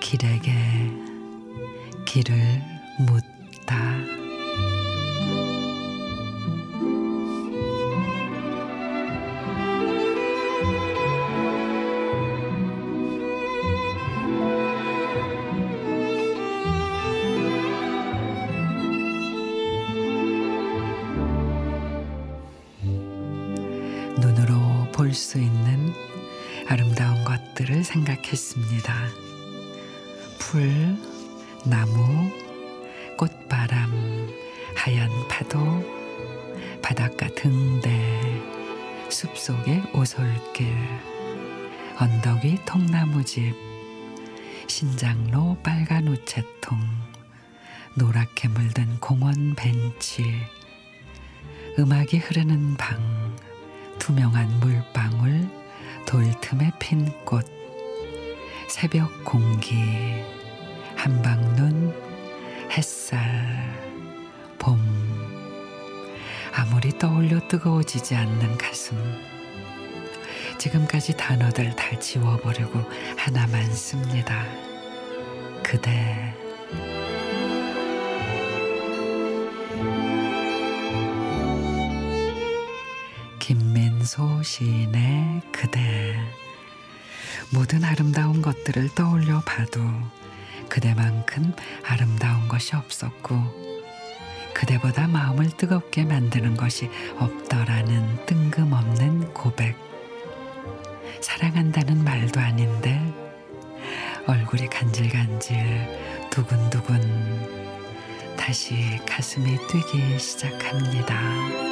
길에게 길을 묻 수 있는 아름다운 것들을 생각했습니다. 풀, 나무, 꽃바람, 하얀 파도, 바닷가 등대, 숲속의 오솔길, 언덕 위 통나무집, 신장로 빨간 우체통, 노랗게 물든 공원 벤치, 음악이 흐르는 방, 투명한 물방울, 돌 틈에 핀 꽃, 새벽 공기, 한방눈, 햇살, 봄. 아무리 떠올려 뜨거워지지 않는 가슴. 지금까지 단어들 다 지워버리고 하나만 씁니다. 그대. 김민 소 시인의 그대. 모든 아름다운 것들을 떠올려 봐도 그대만큼 아름다운 것이 없었고 그대보다 마음을 뜨겁게 만드는 것이 없더라는 뜬금없는 고백. 사랑한다는 말도 아닌데 얼굴이 간질간질 두근두근 다시 가슴이 뛰기 시작합니다.